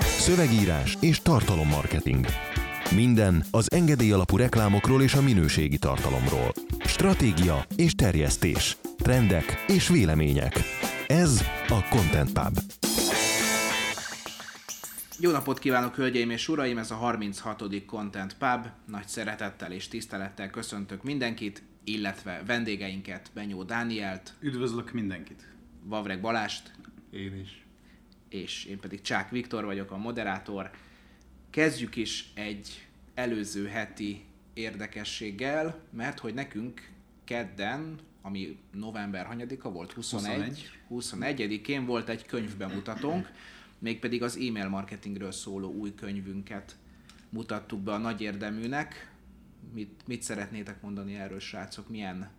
Szövegírás és tartalommarketing. Minden az engedély alapú reklámokról és a minőségi tartalomról. Stratégia és terjesztés. Trendek és vélemények. Ez a Content Pub. Jó napot kívánok, hölgyeim és uraim! Ez a 36. Content Pub. Nagy szeretettel és tisztelettel köszöntök mindenkit, illetve vendégeinket, Benyó Dánielt, Üdvözlök mindenkit. Vavreg Balást, Én is. És én pedig Csák Viktor vagyok, a moderátor. Kezdjük is egy előző heti érdekességgel, mert hogy nekünk kedden, ami november hanyadika volt, 21, 21-én volt egy könyvbemutatónk, mégpedig az e-mail marketingről szóló új könyvünket mutattuk be a nagy érdeműnek. Mit, mit szeretnétek mondani erről, srácok? Milyen,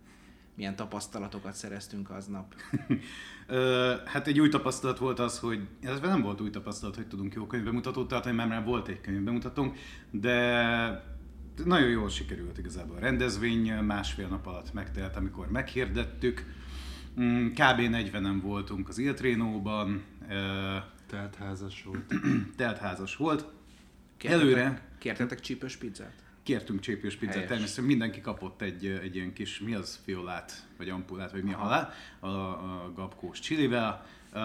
milyen tapasztalatokat szereztünk aznap? Hát egy új tapasztalat volt az, hogy ez nem volt új tapasztalat, hogy tudunk jó könyvbemutatót tartani, mert már volt egy könyvbemutatónk, de nagyon jól sikerült igazából a rendezvény, másfél nap alatt megtelt, amikor meghirdettük. Mm, Kb. 40-en voltunk az Iltrénóban, ö, Tehát házas volt. teltházas volt. Kértetek, Előre Kértetek csípős pizzát? Kértünk csépős pizzát, Helyes. természetesen mindenki kapott egy, egy ilyen kis, mi az, fiolát, vagy ampulát, vagy mi a halál, a, a gabkós csilivel. Uh,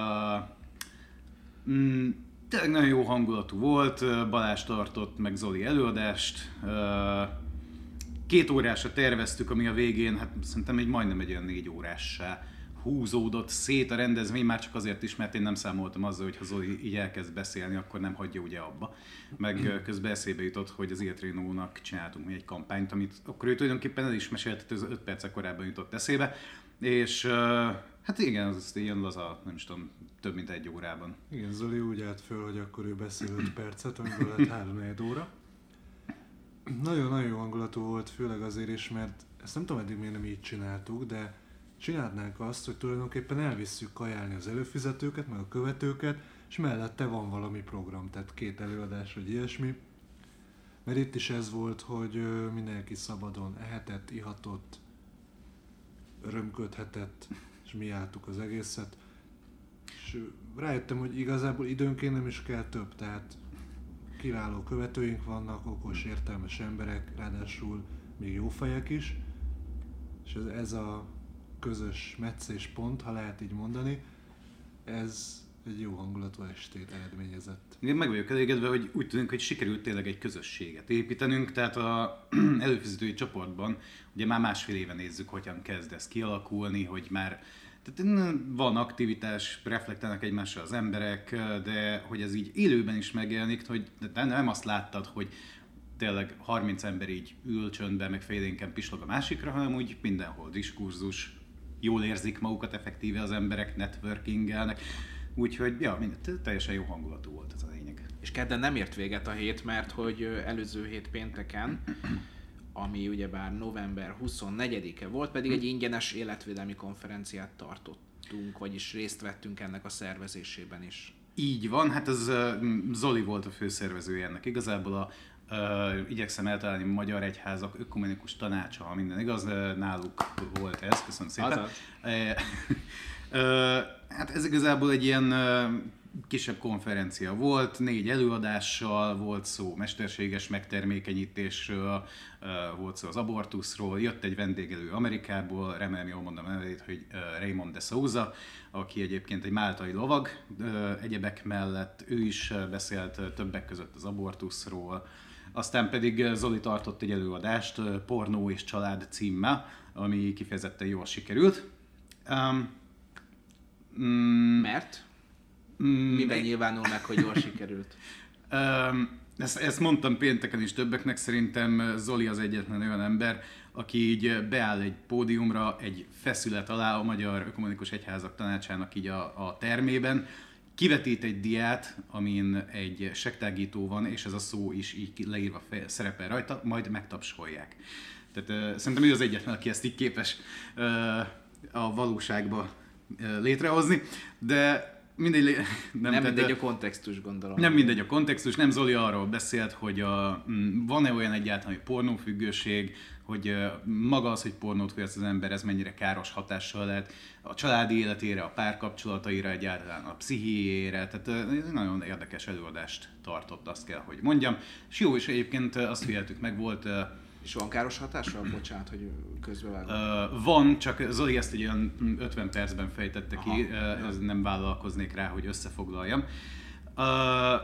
mm, tényleg nagyon jó hangulatú volt, Balázs tartott, meg Zoli előadást. Uh, két órásra terveztük, ami a végén, hát szerintem egy majdnem egy olyan négy órássá húzódott szét a rendezvény, már csak azért is, mert én nem számoltam azzal, hogy ha Zoli így elkezd beszélni, akkor nem hagyja ugye abba. Meg közben eszébe jutott, hogy az Iltrénónak csináltunk mi egy kampányt, amit akkor ő tulajdonképpen el is mesélt, az 5 percek korábban jutott eszébe, és hát igen, az ilyen laza, nem is tudom, több mint egy órában. Igen, Zoli úgy állt föl, hogy akkor ő beszél 5 percet, amiből lett 3 óra. Nagyon-nagyon jó hangulatú volt, főleg azért is, mert ezt nem tudom eddig miért nem így csináltuk, de csinálnánk azt, hogy tulajdonképpen elvisszük kajálni az előfizetőket, meg a követőket, és mellette van valami program, tehát két előadás vagy ilyesmi. Mert itt is ez volt, hogy mindenki szabadon ehetett, ihatott, örömködhetett, és mi álltuk az egészet. És rájöttem, hogy igazából időnként nem is kell több, tehát kiváló követőink vannak, okos, értelmes emberek, ráadásul még jó fejek is, és ez, ez a közös meccés pont, ha lehet így mondani, ez egy jó hangulatú estét eredményezett. Én meg vagyok elégedve, hogy úgy tűnik, hogy sikerült tényleg egy közösséget építenünk, tehát a előfizetői csoportban ugye már másfél éve nézzük, hogyan kezd ez kialakulni, hogy már tehát van aktivitás, reflektálnak egymásra az emberek, de hogy ez így élőben is megjelenik, hogy nem azt láttad, hogy tényleg 30 ember így ül csöndben, meg félénken pislog a másikra, hanem úgy mindenhol diskurzus, jól érzik magukat effektíve az emberek, networkingelnek. Úgyhogy, ja, mind, teljesen jó hangulatú volt ez a lényeg. És kedden nem ért véget a hét, mert hogy előző hét pénteken, ami ugyebár november 24-e volt, pedig egy ingyenes életvédelmi konferenciát tartottunk, vagyis részt vettünk ennek a szervezésében is. Így van, hát ez Zoli volt a főszervezője ennek. Igazából a, uh, igyekszem eltalálni Magyar Egyházak ökumenikus tanácsa, ha minden igaz, náluk volt ez, köszönöm szépen. Uh, uh, hát ez igazából egy ilyen kisebb konferencia volt, négy előadással, volt szó mesterséges megtermékenyítésről, volt szó az abortuszról, jött egy vendégelő Amerikából, remélem jól mondom nevét, hogy Raymond de Souza, aki egyébként egy máltai lovag, egyebek mellett ő is beszélt többek között az abortuszról, aztán pedig uh, Zoli tartott egy előadást uh, Pornó és család címmel, ami kifejezetten jól sikerült. Um, mm, Mert? mm, Miben nyilvánul meg, hogy jól sikerült? Öm, ezt, ezt mondtam pénteken is többeknek, szerintem Zoli az egyetlen olyan ember, aki így beáll egy pódiumra, egy feszület alá a Magyar Ökumenikus Egyházak Tanácsának így a, a termében, kivetít egy diát, amin egy sektágító van, és ez a szó is így leírva szerepel rajta, majd megtapsolják. Tehát ö, szerintem ő az egyetlen, aki ezt így képes ö, a valóságba ö, létrehozni, de mindegy, Nem, nem tehát, mindegy a kontextus, gondolom. Nem mindegy a kontextus, nem Zoli arról beszélt, hogy a, van-e olyan egyáltalán, hogy pornófüggőség, hogy maga az, hogy pornót fogyaszt az ember, ez mennyire káros hatással lehet a családi életére, a párkapcsolataira, egyáltalán a pszichéjére, tehát ez nagyon érdekes előadást tartott, azt kell, hogy mondjam. És jó, és egyébként azt figyeltük meg, volt És van káros hatása? Bocsánat, hogy közbevágom. Ö, van, csak Zoli ezt egy olyan 50 percben fejtette ki, Aha. Ö, ez nem vállalkoznék rá, hogy összefoglaljam. Ö,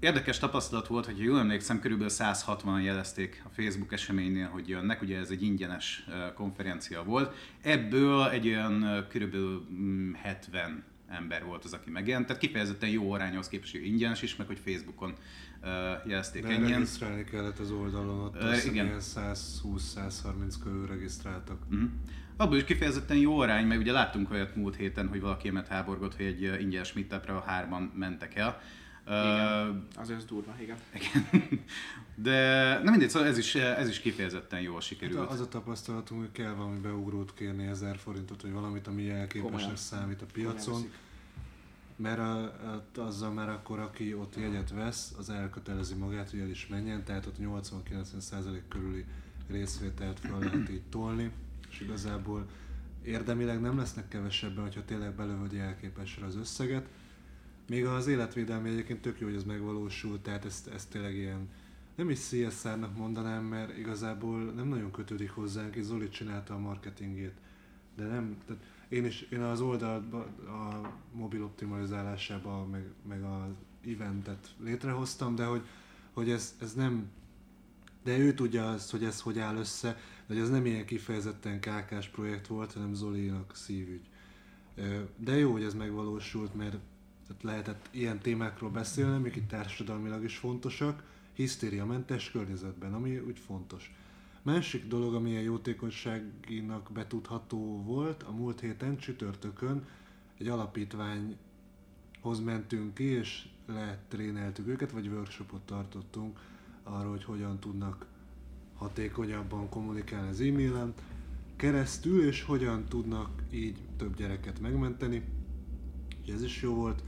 Érdekes tapasztalat volt, hogy jól emlékszem, körülbelül 160 jelezték a Facebook eseménynél, hogy jönnek, ugye ez egy ingyenes konferencia volt. Ebből egy olyan ö, körülbelül mm, 70 ember volt az, aki megjelent, tehát kifejezetten jó arányhoz képest, hogy ingyenes is, meg hogy Facebookon ö, jelezték De ennyien. regisztrálni kellett az oldalon, ott hiszem igen. ilyen 120-130 körül regisztráltak. Uh-huh. Abból is kifejezetten jó arány, mert ugye láttunk olyat múlt héten, hogy valaki emet háborgott, hogy egy ingyenes meetupra hárman mentek el. Igen. Azért ez durva, igen. Uh, de nem mindegy, szóval ez is, ez is kifejezetten jól sikerült. Hát az a tapasztalatunk, hogy kell valami beugrót kérni 1000 forintot, vagy valamit, ami Komolyan. jelképesnek számít a piacon. Mert a, a, azzal már akkor, aki ott jegyet vesz, az elkötelezi magát, hogy el is menjen, tehát ott 80-90% körüli részvételt fel lehet így tolni, és igazából érdemileg nem lesznek kevesebben, hogyha tényleg belövöd jelképesre az összeget. Még az életvédelmi egyébként tök jó, hogy ez megvalósul, tehát ezt, ezt tényleg ilyen nem is CSR-nak mondanám, mert igazából nem nagyon kötődik hozzánk, és Zoli csinálta a marketingét. De nem, tehát én is, én az oldalt a mobil optimalizálásába, meg, meg az eventet létrehoztam, de hogy, hogy ez, ez nem, de ő tudja azt, hogy ez hogy áll össze, de hogy ez nem ilyen kifejezetten KK-s projekt volt, hanem Zolinak szívügy. De jó, hogy ez megvalósult, mert tehát lehetett ilyen témákról beszélni, amik itt társadalmilag is fontosak, hisztériamentes környezetben, ami úgy fontos. Másik dolog, ami ilyen jótékonyságinak betudható volt, a múlt héten csütörtökön egy alapítványhoz mentünk ki, és letréneltük őket, vagy workshopot tartottunk arról, hogy hogyan tudnak hatékonyabban kommunikálni az e-mailen keresztül, és hogyan tudnak így több gyereket megmenteni. Úgyhogy ez is jó volt,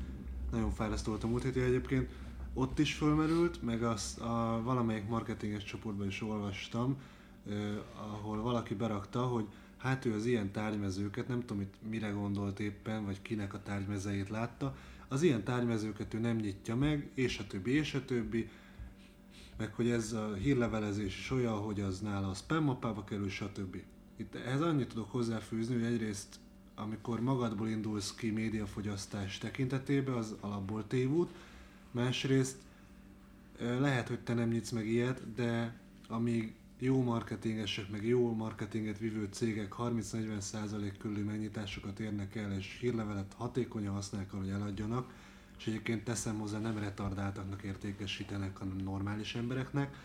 nagyon fárasztó volt a múlt héti egyébként. Ott is fölmerült, meg azt a valamelyik marketinges csoportban is olvastam, eh, ahol valaki berakta, hogy hát ő az ilyen tárgymezőket, nem tudom itt mire gondolt éppen, vagy kinek a tárgymezeit látta, az ilyen tárgymezőket ő nem nyitja meg, és a többi, és a többi, meg hogy ez a hírlevelezés is olyan, hogy az nála a spam mappába kerül, stb. Itt ehhez annyit tudok hozzáfűzni, hogy egyrészt amikor magadból indulsz ki médiafogyasztás tekintetében, az alapból tévút, másrészt lehet, hogy te nem nyitsz meg ilyet, de amíg jó marketingesek, meg jó marketinget vívő cégek 30-40% körüli megnyitásokat érnek el, és hírlevelet hatékonyan használják hogy eladjanak, és egyébként teszem hozzá, nem retardáltaknak értékesítenek, hanem normális embereknek,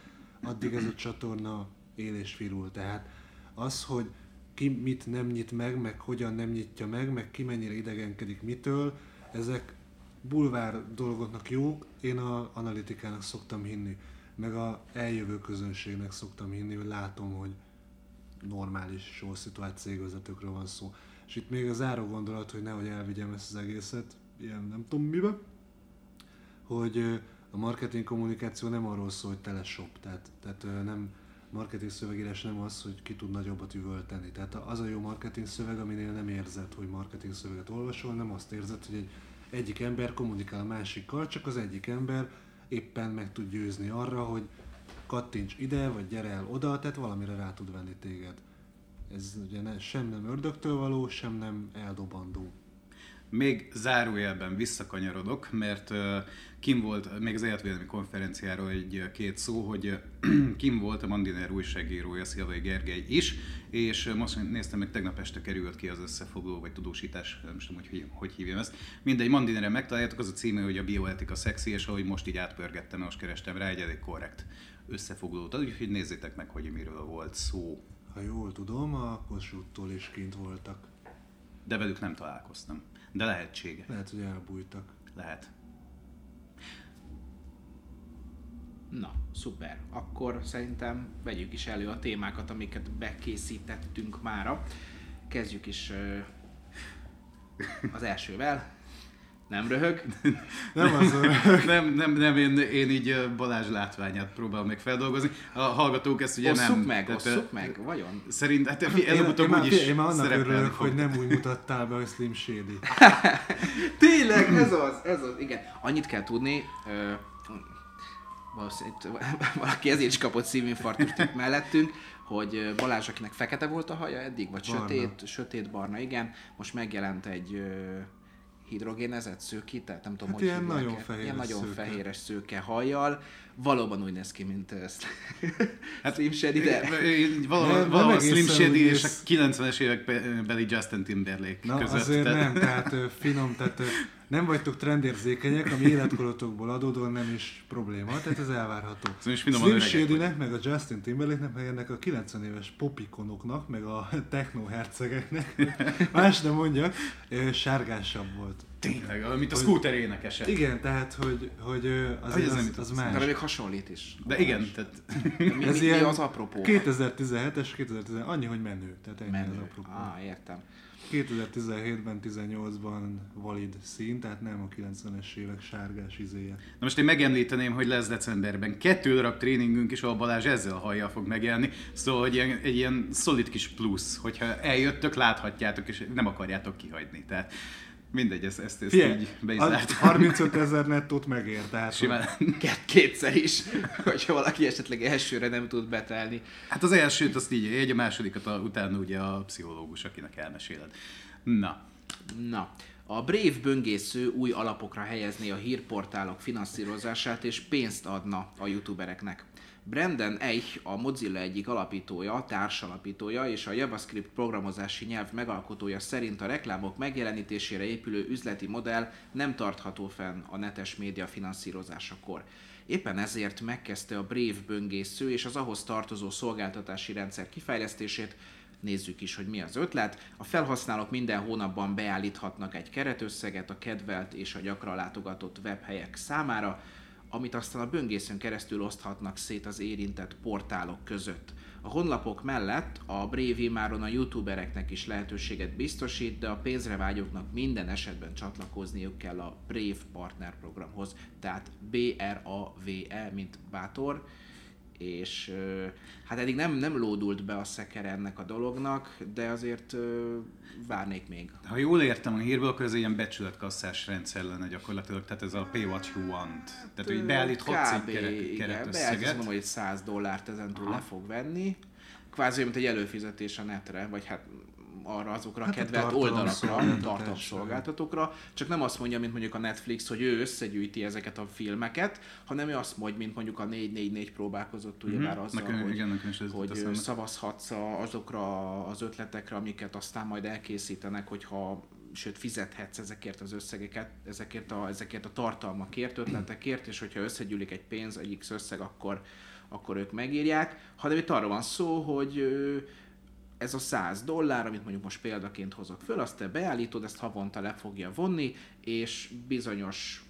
addig ez a csatorna él és virul. Tehát az, hogy ki mit nem nyit meg, meg hogyan nem nyitja meg, meg ki mennyire idegenkedik mitől, ezek bulvár dolgoknak jók, én a analitikának szoktam hinni, meg a eljövő közönségnek szoktam hinni, hogy látom, hogy normális, jól szituált cégvezetőkről van szó. És itt még a záró gondolat, hogy nehogy elvigyem ezt az egészet, ilyen nem tudom mibe, hogy a marketing kommunikáció nem arról szól, hogy teleshop, tehát, tehát nem marketing szövegírás nem az, hogy ki tud nagyobbat üvölteni. Tehát az a jó marketing szöveg, aminél nem érzed, hogy marketing szöveget olvasol, nem azt érzed, hogy egy, egyik ember kommunikál a másikkal, csak az egyik ember éppen meg tud győzni arra, hogy kattints ide, vagy gyere el oda, tehát valamire rá tud venni téged. Ez ugye ne, sem nem ördögtől való, sem nem eldobandó. Még zárójelben visszakanyarodok, mert Kim volt, még az életvédelmi konferenciáról egy uh, két szó, hogy Kim volt a Mandiner újságírója, Szilvai Gergely is, és most néztem meg, tegnap este került ki az összefoglaló, vagy tudósítás, nem tudom, hogy, hogy, hívjam ezt. Mindegy, Mandineren megtaláljátok, az a címe, hogy a bioetika szexi, és ahogy most így átpörgettem, most kerestem rá egy elég korrekt összefoglalót, úgyhogy nézzétek meg, hogy miről volt szó. Ha jól tudom, a Kossuth-tól is kint voltak. De velük nem találkoztam. De lehetséges. Lehet, hogy elbújtak. Lehet. Na, szuper. Akkor szerintem vegyük is elő a témákat, amiket bekészítettünk mára. Kezdjük is az elsővel. Nem röhög? Nem az nem, nem, nem én, én így Balázs látványát próbálom meg feldolgozni. A hallgatók ezt ugye Osszuk nem. meg, tehát, osszuk meg, vajon? Szerint, hát előbb-utóbb én, már, úgyis én már annak örülök, fog. hogy nem úgy mutattál be, hogy Slim Shady. Tényleg, ez az, ez az, igen. Annyit kell tudni, ö, valószínűleg valaki ezért is kapott szívinfarktust itt mellettünk, hogy Balázs, akinek fekete volt a haja eddig, vagy Barna. sötét, sötét barna, igen, most megjelent egy hidrogénezett szőkít, tehát nem tudom, Hát hogy ilyen nagyon el. fehéres Ilyen nagyon fehéres szőke hajjal, valóban úgy néz ki, mint ezt. Hát Slim Shady, de... Valahol Slim Shady és a néz- 90-es évek beli Justin Timberlake Na között. azért tehát- nem, tehát finom, tehát nem vagytok trendérzékenyek, ami életkorotokból adódóan nem is probléma, tehát ez elvárható. Szóval Slim Shady-nek, meg a Justin Timberlake-nek, meg ennek a 90 éves popikonoknak, meg a techno hercegeknek, más nem mondjak, sárgásabb volt. Tényleg, mint a scooter énekese. Igen, tehát, hogy, hogy ö, Hogy azért ez nem az, jutott az eszembe. De más. még hasonlít is. De igen, tehát Mi, mi, Ez mi, ilyen az apropó? 2017-es, 2010 annyi, hogy menő. Tehát ennyi az Menő. apropó. Ah, értem. 2017-ben, 18-ban valid szín, tehát nem a 90-es évek sárgás izéje. Na most én megemlíteném, hogy lesz decemberben kettő darab tréningünk is, ahol Balázs ezzel a hajjal fog megjelenni, szóval hogy ilyen, egy ilyen szolid kis plusz, hogyha eljöttök, láthatjátok, és nem akarjátok kihagyni. Tehát mindegy, ezt, ezt, ezt Figyelj, így be is az zártam. 35 ezer nettót megér, tehát Simán. Két, kétszer is, hogyha valaki esetleg elsőre nem tud betelni. Hát az elsőt azt így egy, a másodikat a, utána ugye a pszichológus, akinek elmeséled. Na, Na, a Brave böngésző új alapokra helyezné a hírportálok finanszírozását és pénzt adna a youtubereknek. Brandon Eich, a Mozilla egyik alapítója, társalapítója és a JavaScript programozási nyelv megalkotója szerint a reklámok megjelenítésére épülő üzleti modell nem tartható fenn a netes média finanszírozásakor. Éppen ezért megkezdte a Brave böngésző és az ahhoz tartozó szolgáltatási rendszer kifejlesztését, Nézzük is, hogy mi az ötlet. A felhasználók minden hónapban beállíthatnak egy keretösszeget a kedvelt és a gyakran látogatott webhelyek számára, amit aztán a böngészőn keresztül oszthatnak szét az érintett portálok között. A honlapok mellett a Brave immáron a youtubereknek is lehetőséget biztosít, de a pénzre vágyóknak minden esetben csatlakozniuk kell a Brave Partner programhoz, tehát B-R-A-V-E, mint bátor, és hát eddig nem, nem lódult be a szekere ennek a dolognak, de azért várnék még. ha jól értem a hírből, akkor ez ilyen becsületkasszás rendszer lenne gyakorlatilag, tehát ez a pay what you want. Tehát, hogy keret, igen, keretösszeget. beállíthatsz, hogy egy 100 dollárt ezentúl Aha. le fog venni. Kvázi mint egy előfizetés a netre, vagy hát arra azokra Hát a a kedvelt oldalakra, tartalomszolgáltatókra, csak nem azt mondja, mint mondjuk a Netflix, hogy ő összegyűjti ezeket a filmeket, hanem ő azt mondja, mint mondjuk a 444 próbálkozott ugye Mhm. már azzal, Nekem- hogy, igen, nekem is hogy szavazhatsz azokra az ötletekre, amiket aztán majd elkészítenek, hogyha sőt fizethetsz ezekért az összegeket, ezekért a, ezekért a tartalmakért, ötletekért, és hogyha összegyűlik egy pénz, egy X összeg, akkor, akkor ők megírják, hanem itt arról van szó, hogy ez a 100 dollár, amit mondjuk most példaként hozok föl, azt te beállítod, ezt havonta le fogja vonni, és bizonyos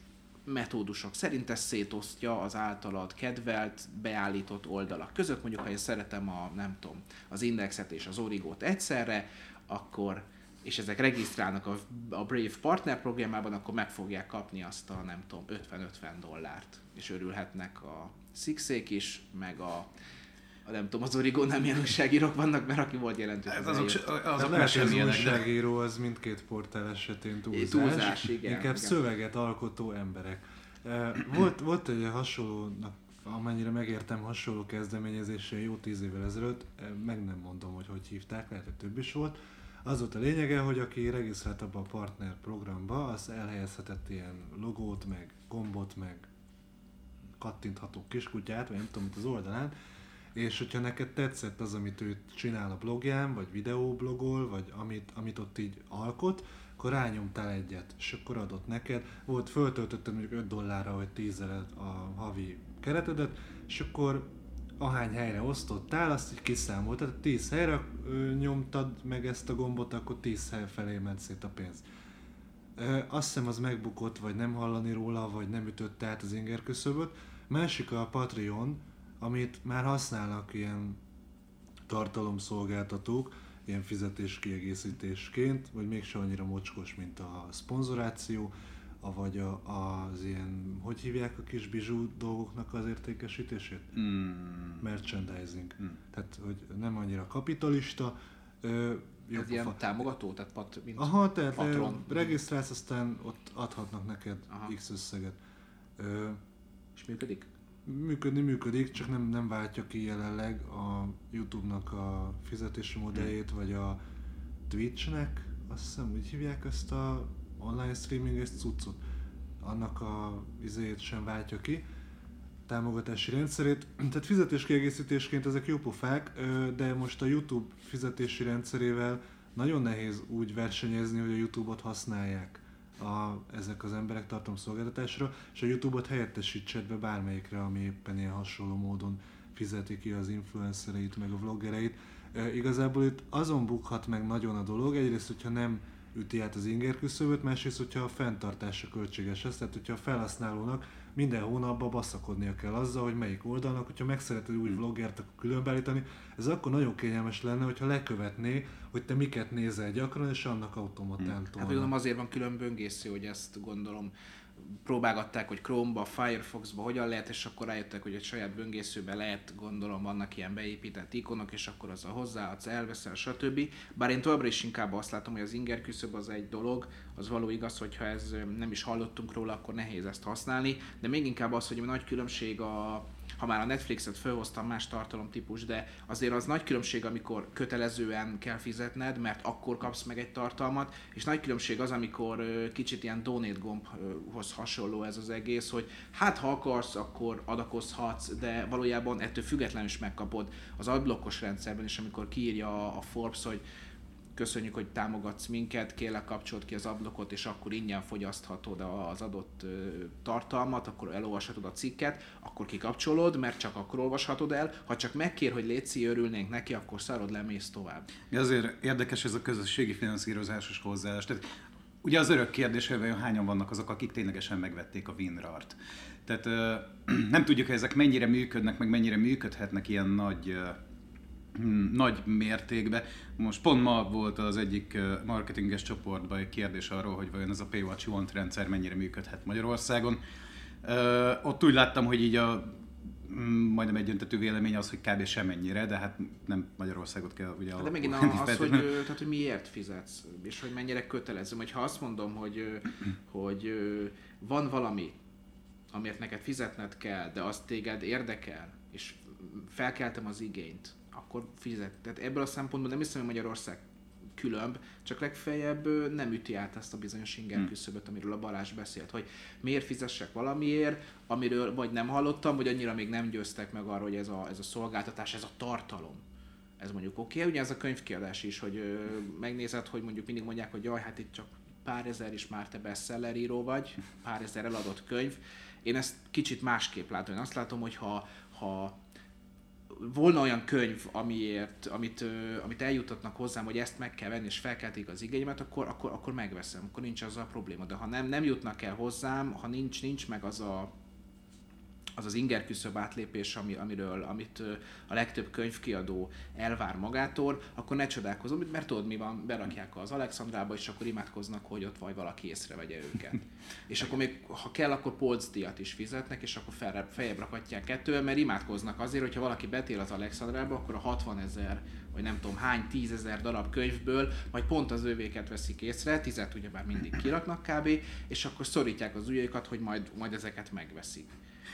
metódusok szerint ezt szétosztja az általad kedvelt, beállított oldalak között. Mondjuk, ha én szeretem a, nem tudom, az indexet és az origót egyszerre, akkor és ezek regisztrálnak a, a Brave Partner programjában, akkor meg fogják kapni azt a, nem tudom, 50-50 dollárt. És örülhetnek a Sixék is, meg a, a nem tudom, az Origónál milyen újságírók vannak, mert aki volt jelentős, Ez az azok, se- azok Hát lehet, hogy az újságíró az mindkét portál esetén túlzás. Túlzás, igen, Inkább igen. szöveget alkotó emberek. Volt, volt egy hasonlónak, amennyire megértem, hasonló kezdeményezése jó tíz évvel ezelőtt, meg nem mondom, hogy hogy hívták, lehet, hogy több is volt. Az volt a lényege, hogy aki regisztrált abba a partner programba, az elhelyezhetett ilyen logót, meg gombot, meg kattintható kiskutyát, vagy nem tudom, mit az oldalán, és hogyha neked tetszett az, amit ő csinál a blogján, vagy videóblogol, vagy amit, amit ott így alkot, akkor rányomtál egyet, és akkor adott neked. Volt, föltöltötted mondjuk 5 dollárra, vagy 10 a havi keretedet, és akkor ahány helyre osztottál, azt így kiszámoltad, tehát 10 helyre nyomtad meg ezt a gombot, akkor 10 hely felé ment szét a pénz. Ö, azt hiszem az megbukott, vagy nem hallani róla, vagy nem ütötte át az inger küszöböt. Másik a Patreon, amit már használnak ilyen tartalomszolgáltatók, ilyen fizetés kiegészítésként, vagy mégse annyira mocskos, mint a szponzoráció. avagy a, az ilyen, hogy hívják a kis bizsú dolgoknak az értékesítését? Mm. Merchandising. Mm. Tehát, hogy nem annyira kapitalista, ö, jó Ez ilyen pofa. támogató, tehát pat, mint Aha, tehát patron. regisztrálsz, aztán ott adhatnak neked Aha. X összeget. Ö, És működik? Működni működik, csak nem, nem váltja ki jelenleg a YouTube-nak a fizetési modelljét, vagy a Twitch-nek, azt hiszem úgy hívják ezt a online streaminges cuccot, annak a izéjét sem váltja ki, támogatási rendszerét. Tehát fizetéskiegészítésként ezek jó pofák, de most a YouTube fizetési rendszerével nagyon nehéz úgy versenyezni, hogy a YouTube-ot használják a, ezek az emberek tartalomszolgáltatásra, és a YouTube-ot helyettesítsed be bármelyikre, ami éppen ilyen hasonló módon fizeti ki az influencereit, meg a vloggereit. E, igazából itt azon bukhat meg nagyon a dolog, egyrészt, hogyha nem üti át az inger küszöböt, másrészt, hogyha a fenntartása költséges lesz, tehát hogyha a felhasználónak minden hónapban baszakodnia kell azzal, hogy melyik oldalnak, hogyha meg szereted új vloggert akkor különbeállítani, ez akkor nagyon kényelmes lenne, hogyha lekövetné, hogy te miket nézel gyakran, és annak automatán Hát tolna. gondolom azért van külön böngésző, hogy ezt gondolom próbálgatták, hogy Chrome-ba, Firefox-ba hogyan lehet, és akkor rájöttek, hogy egy saját böngészőben lehet, gondolom, vannak ilyen beépített ikonok, és akkor az a hozzáadsz, elveszel, stb. Bár én továbbra is inkább azt látom, hogy az inger küszöb az egy dolog, az való igaz, hogyha ez nem is hallottunk róla, akkor nehéz ezt használni, de még inkább az, hogy a nagy különbség a, ha már a Netflixet felhoztam más tartalomtípus, de azért az nagy különbség, amikor kötelezően kell fizetned, mert akkor kapsz meg egy tartalmat, és nagy különbség az, amikor kicsit ilyen donate gombhoz hasonló ez az egész, hogy hát ha akarsz, akkor adakozhatsz, de valójában ettől függetlenül is megkapod az adblokkos rendszerben is, amikor kiírja a Forbes, hogy köszönjük, hogy támogatsz minket, kérlek kapcsolt ki az ablakot, és akkor ingyen fogyaszthatod az adott tartalmat, akkor elolvashatod a cikket, akkor kikapcsolod, mert csak akkor olvashatod el, ha csak megkér, hogy létszi, örülnénk neki, akkor szarod le, mész tovább. De azért érdekes ez a közösségi finanszírozásos hozzáállás. Tehát ugye az örök kérdés, hogy hányan vannak azok, akik ténylegesen megvették a WinRAR-t. Tehát nem tudjuk, hogy ezek mennyire működnek, meg mennyire működhetnek ilyen nagy nagy mértékben. Most pont ma volt az egyik marketinges csoportban egy kérdés arról, hogy vajon ez a Pay What You Want rendszer mennyire működhet Magyarországon. Ott úgy láttam, hogy így a mm, majdnem egyöntetű vélemény az, hogy kb. semennyire, de hát nem Magyarországot kell ugye De megint alapulni az, hogy, tehát, hogy miért fizetsz, és hogy mennyire kötelező. Ha azt mondom, hogy, hogy van valami, amiért neked fizetned kell, de azt téged érdekel, és felkeltem az igényt, akkor fizet. Tehát ebből a szempontból nem hiszem, hogy Magyarország különb, csak legfeljebb nem üti át ezt a bizonyos inger Hmm. küszöböt, amiről a Balázs beszélt, hogy miért fizessek valamiért, amiről vagy nem hallottam, vagy annyira még nem győztek meg arról, hogy ez a, ez a szolgáltatás, ez a tartalom. Ez mondjuk oké, okay. ugye ez a könyvkiadás is, hogy ö, megnézed, hogy mondjuk mindig mondják, hogy jaj, hát itt csak pár ezer is már te bestseller író vagy, pár ezer eladott könyv. Én ezt kicsit másképp látom. Én azt látom, hogy ha, ha volna olyan könyv, amiért, amit, amit eljutatnak hozzám, hogy ezt meg kell venni, és felkeltik az igényemet, akkor, akkor, akkor megveszem, akkor nincs az a probléma. De ha nem, nem jutnak el hozzám, ha nincs, nincs meg az a, az az inger küszöb átlépés, ami, amiről, amit a legtöbb könyvkiadó elvár magától, akkor ne csodálkozom, mert tudod mi van, berakják az Alexandrába, és akkor imádkoznak, hogy ott vagy valaki észrevegye őket. és akkor még, ha kell, akkor polcdíjat is fizetnek, és akkor felre, feljebb rakatják kettővel, mert imádkoznak azért, hogyha valaki betél az Alexandrába, akkor a 60 ezer, vagy nem tudom hány tízezer darab könyvből, majd pont az övéket veszik észre, tizet ugyebár mindig kiraknak kb, és akkor szorítják az ujjaikat, hogy majd, majd ezeket megveszik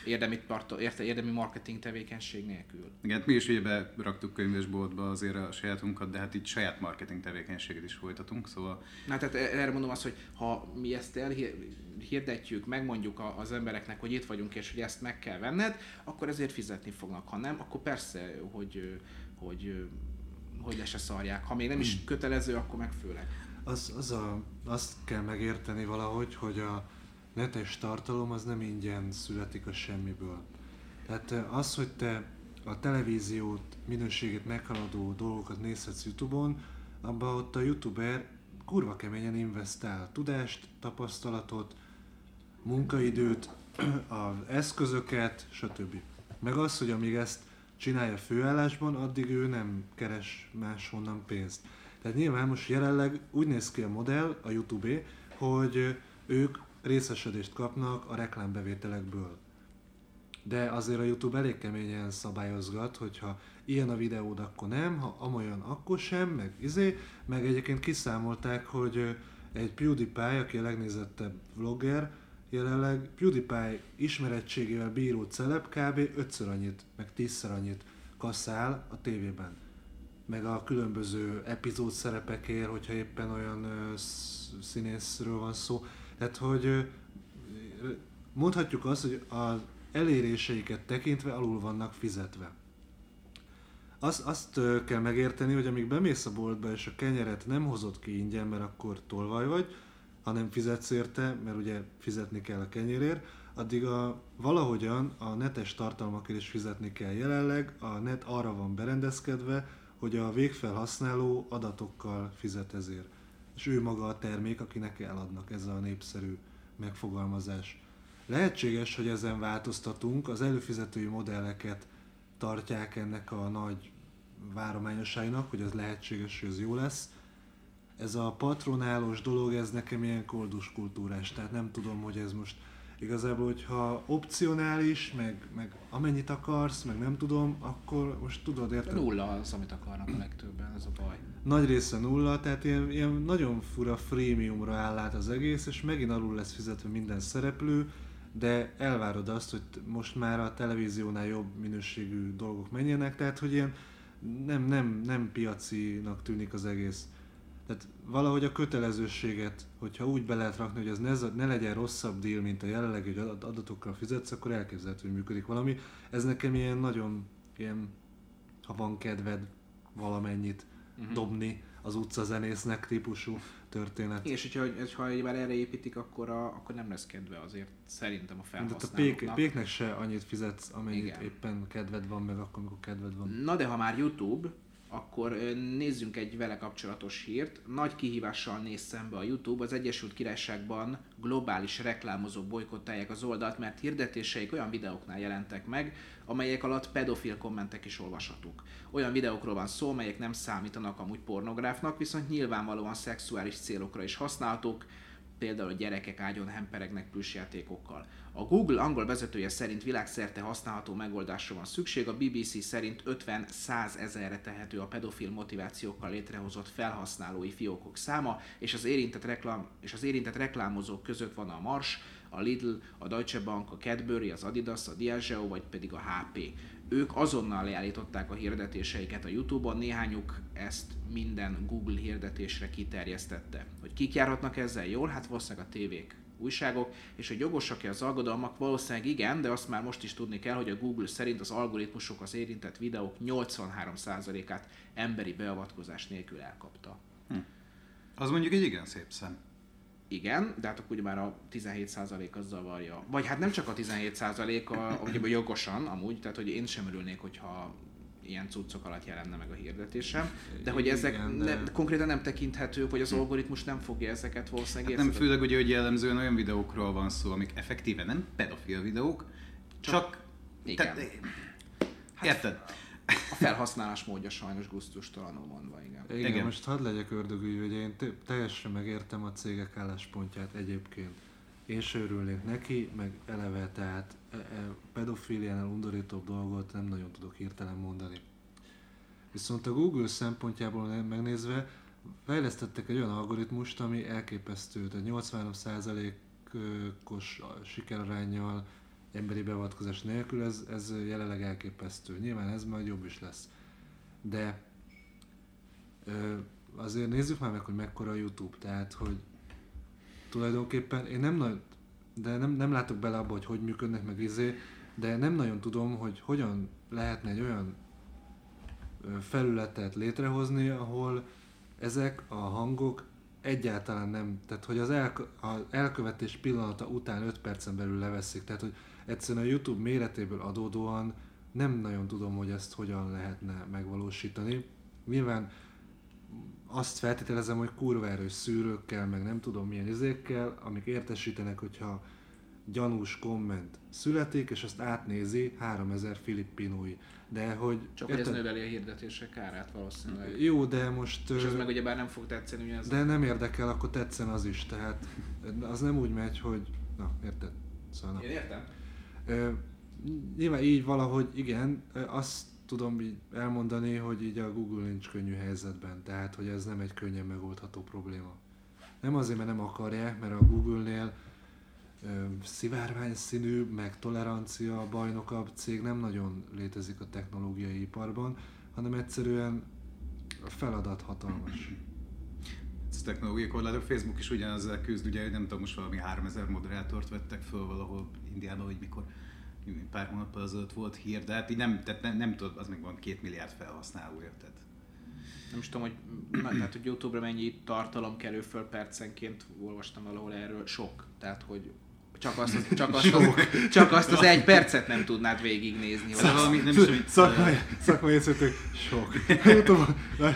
érdemi, érte, érdemi marketing tevékenység nélkül. Igen, hát mi is ugye beraktuk könyvesboltba azért a sajátunkat, de hát itt saját marketing tevékenységet is folytatunk, szóval Na tehát erre mondom azt, hogy ha mi ezt elhirdetjük, megmondjuk az embereknek, hogy itt vagyunk és hogy ezt meg kell venned, akkor ezért fizetni fognak. Ha nem, akkor persze, hogy, hogy, hogy le se szarják. Ha még nem is kötelező, akkor meg főleg. Az, az a, azt kell megérteni valahogy, hogy a netes tartalom az nem ingyen születik a semmiből. Tehát eh, az, hogy te a televíziót, minőségét meghaladó dolgokat nézhetsz Youtube-on, abban ott a youtuber kurva keményen investál tudást, tapasztalatot, munkaidőt, az eszközöket, stb. Meg az, hogy amíg ezt csinálja főállásban, addig ő nem keres máshonnan pénzt. Tehát nyilván most jelenleg úgy néz ki a modell, a YouTube, hogy ők részesedést kapnak a reklámbevételekből. De azért a YouTube elég keményen szabályozgat, hogyha ilyen a videód, akkor nem, ha amolyan, akkor sem, meg izé, meg egyébként kiszámolták, hogy egy PewDiePie, aki a legnézettebb vlogger, jelenleg PewDiePie ismerettségével bíró celeb kb. ötször annyit, meg tízszer annyit kasszál a tévében. Meg a különböző epizód szerepekért, hogyha éppen olyan színészről van szó. Tehát, hogy mondhatjuk azt, hogy az eléréseiket tekintve alul vannak fizetve. Azt, azt kell megérteni, hogy amíg bemész a boltba és a kenyeret nem hozod ki ingyen, mert akkor tolvaj vagy, hanem fizetsz érte, mert ugye fizetni kell a kenyérért, addig a, valahogyan a netes tartalmakért is fizetni kell jelenleg, a net arra van berendezkedve, hogy a végfelhasználó adatokkal fizet ezért. És ő maga a termék, akinek eladnak, ez a népszerű megfogalmazás. Lehetséges, hogy ezen változtatunk, az előfizetői modelleket tartják ennek a nagy várományosságnak, hogy az lehetséges, hogy ez jó lesz. Ez a patronálós dolog, ez nekem ilyen koldus kultúrás, tehát nem tudom, hogy ez most igazából, hogyha opcionális, meg, meg amennyit akarsz, meg nem tudom, akkor most tudod, De érted? nulla az, amit akarnak a legtöbben, ez a baj. Nagy része nulla, tehát ilyen, ilyen nagyon fura freemiumra áll át az egész, és megint alul lesz fizetve minden szereplő, de elvárod azt, hogy most már a televíziónál jobb minőségű dolgok menjenek, tehát hogy ilyen nem, nem, nem piacinak tűnik az egész. Tehát valahogy a kötelezőséget, hogyha úgy be lehet rakni, hogy ez ne, ne legyen rosszabb deal, mint a jelenlegi, hogy adat- adatokkal fizetsz, akkor elképzelhető, hogy működik valami. Ez nekem ilyen nagyon, ilyen, ha van kedved valamennyit uh-huh. dobni az utcazenésznek típusú történet. És hogyha, hogyha már erre építik, akkor, a, akkor nem lesz kedve azért szerintem a Tehát a pék, felhasználóknak. péknek se annyit fizetsz, amennyit Igen. éppen kedved van, meg akkor, amikor kedved van. Na de ha már YouTube, akkor nézzünk egy vele kapcsolatos hírt. Nagy kihívással néz szembe a YouTube. Az Egyesült Királyságban globális reklámozók bolykottálják az oldalt, mert hirdetéseik olyan videóknál jelentek meg, amelyek alatt pedofil kommentek is olvashatók. Olyan videókról van szó, melyek nem számítanak amúgy pornográfnak, viszont nyilvánvalóan szexuális célokra is használhatók, például a gyerekek ágyon hemperegnek plüssjátékokkal. A Google angol vezetője szerint világszerte használható megoldásra van szükség, a BBC szerint 50-100 ezerre tehető a pedofil motivációkkal létrehozott felhasználói fiókok száma, és az érintett, reklám, és az érintett reklámozók között van a Mars, a Lidl, a Deutsche Bank, a Cadbury, az Adidas, a Diageo vagy pedig a HP. Ők azonnal leállították a hirdetéseiket a Youtube-on, néhányuk ezt minden Google hirdetésre kiterjesztette. Hogy kik járhatnak ezzel jól? Hát valószínűleg a tévék, újságok, és hogy jogosak-e az aggodalmak? Valószínűleg igen, de azt már most is tudni kell, hogy a Google szerint az algoritmusok az érintett videók 83%-át emberi beavatkozás nélkül elkapta. Az mondjuk egy igen szép szem. Igen, de hát akkor ugye már a 17% az zavarja. Vagy hát nem csak a 17% a, ugye jogosan amúgy, tehát hogy én sem örülnék, hogyha ilyen cuccok alatt jelenne meg a hirdetésem, de hogy ezek Igen, ne, de- konkrétan nem tekinthetők, vagy az algoritmus nem fogja ezeket valószínűleg Hát nem főleg ugye, hogy jellemzően olyan videókról van szó, amik effektíve nem pedofil videók, csak... Igen. Tehát, érted? A felhasználás módja sajnos gusztustalanul mondva, igen. Igen, Igen. Igen, most hadd legyek ördögügy, hogy én te- teljesen megértem a cégek álláspontját egyébként. Én se örülnék neki, meg eleve, tehát e, e, pedofiliánál undorítóbb dolgot nem nagyon tudok hirtelen mondani. Viszont a Google szempontjából megnézve fejlesztettek egy olyan algoritmust, ami elképesztő, tehát 83%-os sikerarányjal emberi beavatkozás nélkül, ez, ez jelenleg elképesztő. Nyilván ez majd jobb is lesz. De Ö, azért nézzük már meg, hogy mekkora a YouTube, tehát hogy tulajdonképpen én nem nagy, de nem, nem látok bele abba, hogy hogy működnek meg izé, de nem nagyon tudom, hogy hogyan lehetne egy olyan felületet létrehozni, ahol ezek a hangok egyáltalán nem, tehát hogy az, elk, az elkövetés pillanata után 5 percen belül leveszik, tehát hogy egyszerűen a YouTube méretéből adódóan nem nagyon tudom, hogy ezt hogyan lehetne megvalósítani. Nyilván azt feltételezem, hogy kurva erős szűrőkkel, meg nem tudom milyen izékkel, amik értesítenek, hogyha gyanús komment születik, és azt átnézi 3000 filippinói. De hogy... Csak hogy ez növeli a hirdetések árát valószínűleg. Jó, de most... És ez ö, meg ugyebár nem fog tetszeni, ugye ez De nem érdekel, akkor tetszen az is, tehát az nem úgy megy, hogy... Na, érted? Szóval. Én értem. Nyilván így valahogy igen, azt tudom így elmondani, hogy így a Google nincs könnyű helyzetben, tehát hogy ez nem egy könnyen megoldható probléma. Nem azért, mert nem akarják, mert a Google-nél szivárvány színű, meg tolerancia bajnokabb cég nem nagyon létezik a technológiai iparban, hanem egyszerűen a feladat hatalmas. Technológiai korlátok, Facebook is ugyanezzel küzd, ugye nem tudom, most valami 3000 moderátort vettek föl valahol Indiában, hogy mikor pár hónappal ezelőtt volt hír, de hát így nem, tehát nem, nem tudod, az meg van két milliárd felhasználója, tehát Nem is tudom, hogy, tehát, hogy Youtube-ra mennyi tartalom kerül föl percenként, olvastam valahol erről, sok. Tehát, hogy csak azt, az, csak, azt, az, csak azt az egy percet nem tudnád végignézni. De valami, nem is hogy, Szakmai, szakmai észrevettük, sok.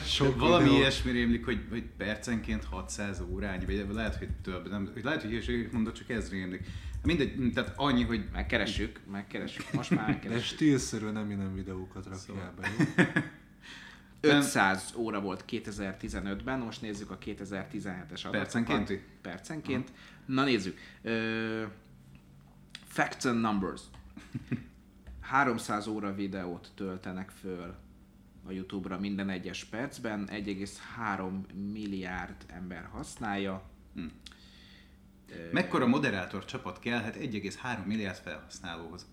Sok valami videó. ilyesmi rémlik, hogy, hogy percenként 600 órányi, vagy lehet, hogy több, nem, lehet, hogy ilyesmi mondod, csak ez rémlik. Mindegy, tehát annyi, hogy Megkeressük, megkeressük, most már De megkeressük. stílszerűen nem minden videókat rakjál Szóval. be, jó? 500 óra volt 2015-ben, most nézzük a 2017-es adatokat. Percenkénti? Percenként. Na nézzük. Ö, facts and numbers. 300 óra videót töltenek föl a YouTube-ra minden egyes percben, 1,3 milliárd ember használja. Hm. Mekkora moderátor csapat kell? Hát 1,3 milliárd felhasználóhoz.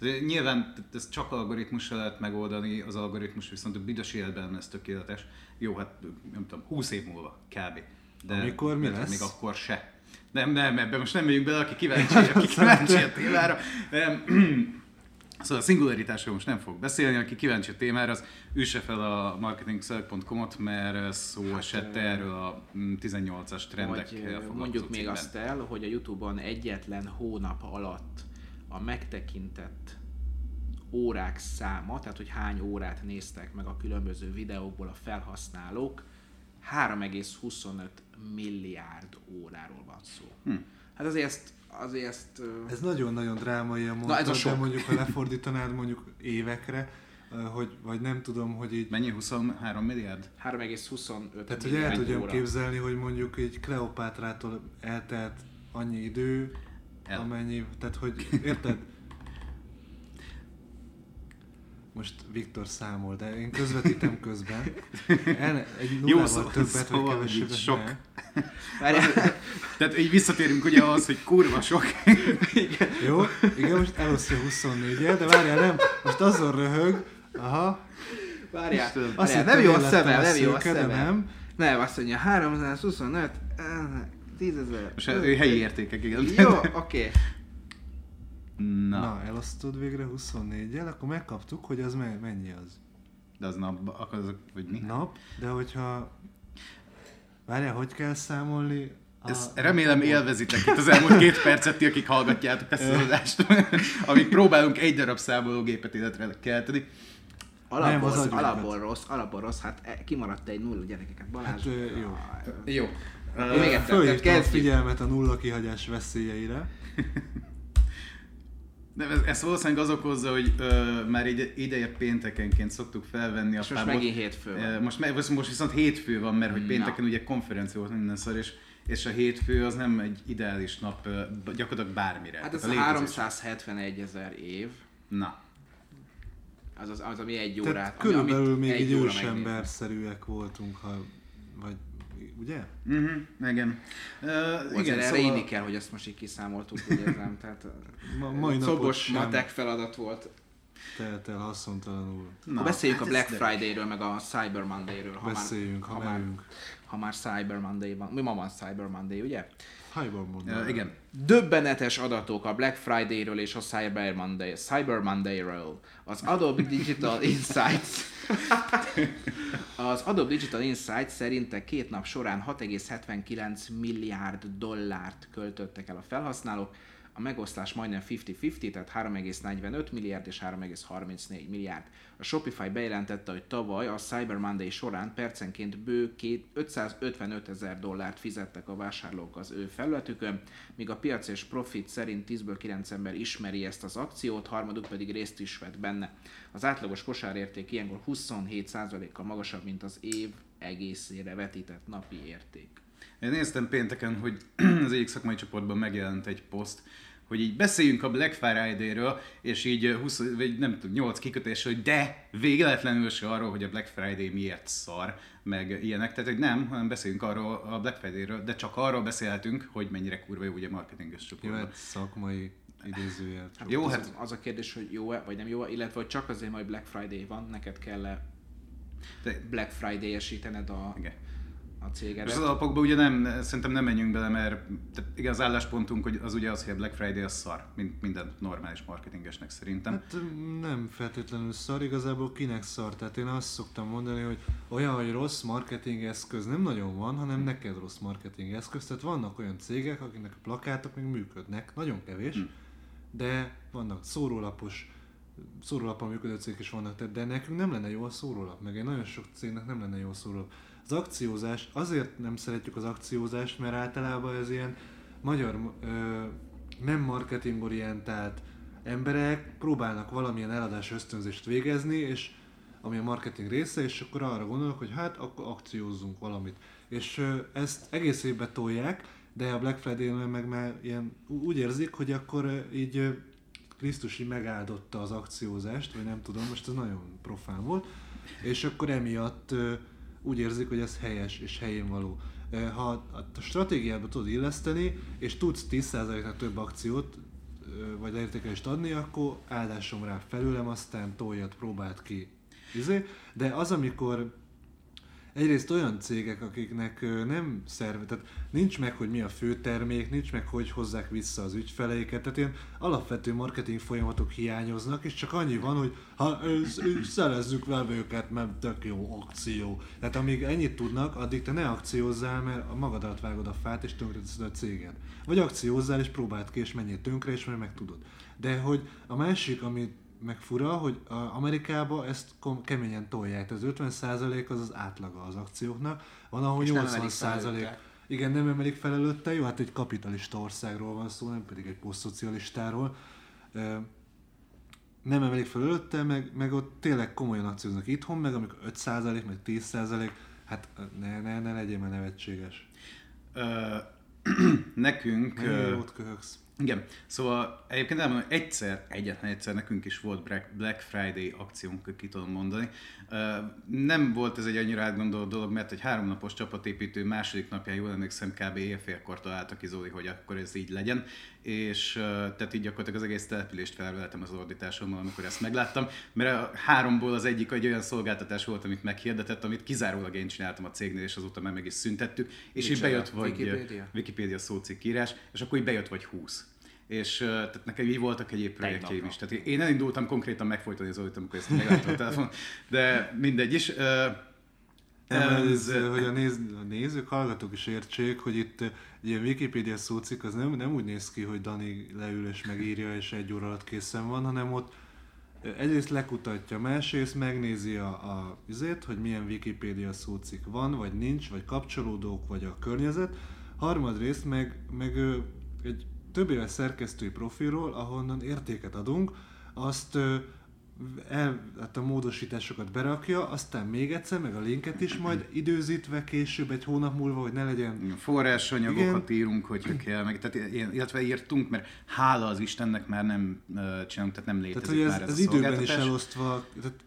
Nyilván ezt csak algoritmussal lehet megoldani, az algoritmus viszont a büdös életben lesz tökéletes. Jó, hát nem tudom, 20 év múlva kb. De Amikor mi lesz? Még akkor se. Nem, nem, ebben most nem megyünk bele, aki kíváncsi, aki kíváncsi a témára. Nem. Szóval a szingularitásról most nem fog beszélni, aki kíváncsi a témára, az üsse fel a marketingszög.com-ot, mert szó hát, esett erről a mm, 18-as trendek Vagy ö, foglalkozó mondjuk még azt el, hogy a Youtube-on egyetlen hónap alatt a megtekintett órák száma, tehát hogy hány órát néztek meg a különböző videókból a felhasználók, 3,25 milliárd óráról van szó. Hm. Hát azért ezt, azért ezt Ez nagyon-nagyon drámai a Na, ez a mondat, de sok. mondjuk ha lefordítanád mondjuk évekre, hogy, vagy nem tudom, hogy így Mennyi? 23 milliárd? 3,25 Tehát, hogy el tudjam óra. képzelni, hogy mondjuk egy Kleopátrától eltelt annyi idő, El. amennyi, tehát hogy érted? Most Viktor számol, de én közvetítem közben. El, egy nullával szó- többet, szóval, vagy hogy kevesebbet sok. Tehát így visszatérünk ugye ahhoz, hogy kurva sok. Jó? Igen, most elosztja 24 de várjál, nem, most azon röhög, aha, várjál, Istenem. azt várjál, nem jó a szeme, nem jó a szeme. nem. Nem, azt mondja, 325, 10 ezer. Most ő helyi értékek, igen. Jó, oké. Na, Na, elosztod végre 24-jel, akkor megkaptuk, hogy az me- mennyi az. de az napban, akkor azok, vagy mi? Nap, de hogyha... Várjál, hogy kell számolni? A... Ezt remélem élvezitek itt az elmúlt két percet, ti, akik hallgatjátok ezt az adást, amíg próbálunk egy darab számológépet életre kelteni. Alapból, Nem, az alapból rossz, alapból rossz, hát e- kimaradt egy nulla gyerekeket. Balázs. Hát, jó. Jó. Jó, még egyszer, Fölhívtam figyelmet a nulla kihagyás veszélyeire. De ez, ez valószínűleg az okozza, hogy ö, már ide, ideje péntekenként szoktuk felvenni a És most megint hétfő van. Most, most, most viszont hétfő van, mert hogy Na. pénteken ugye konferencia volt minden szar, és, és a hétfő az nem egy ideális nap ö, gyakorlatilag bármire. Hát ez Tehát a létezés. 371 ezer év, Na, az, az, az ami egy Tehát órát, ami, körülbelül amit még egy egy ősemberszerűek voltunk, ha, vagy ugye? uh-huh, igen. Uh, Igen, igen, erre szóval... inni kell, hogy ezt most így kiszámoltuk, ez nem, tehát Ma, mai szobos sem matek feladat volt. telt el haszontalanul. Na, beszéljünk hát a Black Friday-ről, meg a Cyber Monday-ről. Ha Beszéljünk, már, ha ha, már, ha már Cyber Monday van. Mi ma van Cyber Monday, ugye? Hajban mondom. Ö, igen. Döbbenetes adatok a Black Friday-ről és a Cyber Monday, Cyber Monday-ről. Az Adobe Digital Insights az Adobe Digital Insights szerint a két nap során 6,79 milliárd dollárt költöttek el a felhasználók, a megosztás majdnem 50-50, tehát 3,45 milliárd és 3,34 milliárd. A Shopify bejelentette, hogy tavaly a Cyber Monday során percenként bő 555 ezer dollárt fizettek a vásárlók az ő felületükön, míg a piac és profit szerint 10-ből 9 ember ismeri ezt az akciót, harmaduk pedig részt is vett benne. Az átlagos kosárérték ilyenkor 27%-kal magasabb, mint az év egészére vetített napi érték. Én néztem pénteken, hogy az egyik szakmai csoportban megjelent egy poszt, hogy így beszéljünk a Black Friday-ről, és így 20, vagy nem tudom, 8 kikötés, hogy de végeletlenül se arról, hogy a Black Friday miért szar, meg ilyenek. Tehát, hogy nem, hanem beszéljünk arról a Black Friday-ről, de csak arról beszélhetünk, hogy mennyire kurva jó ugye marketinges csoport. Jó, hát szakmai idézőjel. Hát jó, hát az a kérdés, hogy jó-e, vagy nem jó-e, illetve hogy csak azért, majd Black Friday van, neked kell Black Friday-esítened a, Igen a cégedet. És az alapokban ugye nem, szerintem nem menjünk bele, mert igen, az álláspontunk hogy az ugye az, hogy a Black Friday az szar, mint minden normális marketingesnek szerintem. Hát nem feltétlenül szar, igazából kinek szar. Tehát én azt szoktam mondani, hogy olyan, hogy rossz marketing eszköz nem nagyon van, hanem neked rossz marketing eszköz. Tehát vannak olyan cégek, akiknek a plakátok még működnek, nagyon kevés, hm. de vannak szórólapos szórólapon működő cégek is vannak, de nekünk nem lenne jó a szórólap, meg egy nagyon sok cégnek nem lenne jó a szórólap. Az akciózás, azért nem szeretjük az akciózást, mert általában ez ilyen magyar, ö, nem marketingorientált emberek próbálnak valamilyen eladás ösztönzést végezni, és ami a marketing része, és akkor arra gondolok, hogy hát akkor akciózzunk valamit. És ö, ezt egész évben tolják, de a Black friday meg már ilyen úgy érzik, hogy akkor így Krisztus így megáldotta az akciózást, vagy nem tudom, most ez nagyon profán volt, és akkor emiatt úgy érzik, hogy ez helyes és helyén való. Ha a stratégiába tudod illeszteni, és tudsz 10%-nál több akciót, vagy leértékelést adni, akkor áldásom rá felőlem, aztán toljat próbált ki. Izé? De az, amikor egyrészt olyan cégek, akiknek nem szerve, tehát nincs meg, hogy mi a fő termék, nincs meg, hogy hozzák vissza az ügyfeleiket, tehát ilyen alapvető marketing folyamatok hiányoznak, és csak annyi van, hogy ha szerezzük vevőket, mert tök jó akció. Tehát amíg ennyit tudnak, addig te ne akciózzál, mert magadat vágod a fát, és tönkreteszed a céged. Vagy akciózzál, és próbáld ki, és menjél tönkre, és majd meg tudod. De hogy a másik, amit meg fura, hogy Amerikában ezt keményen tolják. Az 50% az az átlaga az akcióknak, van ahol És 80%. Igen, nem emelik fel előtte, jó, hát egy kapitalista országról van szó, nem pedig egy posztszocialistáról. Nem emelik fel előtte, meg, meg ott tényleg komolyan akcióznak itthon, meg amikor 5% meg 10%, hát ne, ne, ne legyél már nevetséges. Ö, nekünk... Ne, jót köhögsz. Igen, szóval egyébként elmondom, egyszer, egyetlen egyszer nekünk is volt Black Friday akciónk, ki tudom mondani. Nem volt ez egy annyira átgondolt dolog, mert egy háromnapos csapatépítő második napján, jól emlékszem, kb. éjfélkor találta ki Zoli, hogy akkor ez így legyen, és tehát így gyakorlatilag az egész települést felveltem az ordításommal, amikor ezt megláttam, mert a háromból az egyik egy olyan szolgáltatás volt, amit meghirdetett, amit kizárólag én csináltam a cégnél, és azóta már meg is szüntettük, és így bejött vagy Wikipedia, Wikipedia szócikk írás, és akkor így bejött vagy 20 és tehát nekem így voltak egyéb projektjeim is. Tehát én elindultam konkrétan megfojtani az amikor ezt megláttam a telefon, de mindegy is. Nem, ez, hogy a, néz, a nézők, hallgatók is értsék, hogy itt egy ilyen Wikipedia szócik az nem, nem úgy néz ki, hogy Dani leül és megírja, és egy óra alatt készen van, hanem ott egyrészt lekutatja, másrészt megnézi a, a üzét, hogy milyen Wikipedia szócik van, vagy nincs, vagy kapcsolódók, vagy a környezet. Harmadrészt meg, meg egy több éves szerkesztői profilról, ahonnan értéket adunk, azt el, hát a módosításokat berakja, aztán még egyszer, meg a linket is majd időzítve később, egy hónap múlva, hogy ne legyen... Forrásanyagokat Igen. írunk, hogyha kell, meg, tehát, illetve írtunk, mert hála az Istennek már nem csinálunk, tehát nem létezik tehát, hogy ez, már ez, ez időben is elosztva, tehát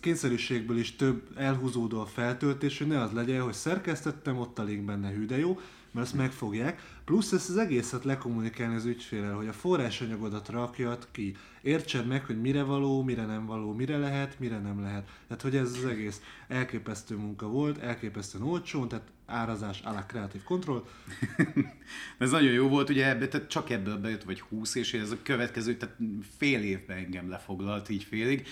kényszerűségből is több elhúzódó a feltöltés, hogy ne az legyen, hogy szerkesztettem, ott a link benne hű, de jó, mert azt megfogják. Plusz ezt az egészet lekommunikálni az ügyfélel, hogy a forrásanyagodat rakjad ki. Értsed meg, hogy mire való, mire nem való, mire lehet, mire nem lehet. Tehát, hogy ez az egész elképesztő munka volt, elképesztően olcsó, tehát árazás a kreatív kontroll. ez nagyon jó volt, ugye ebbe, tehát csak ebből bejött vagy 20, és ez a következő, tehát fél évben engem lefoglalt így félig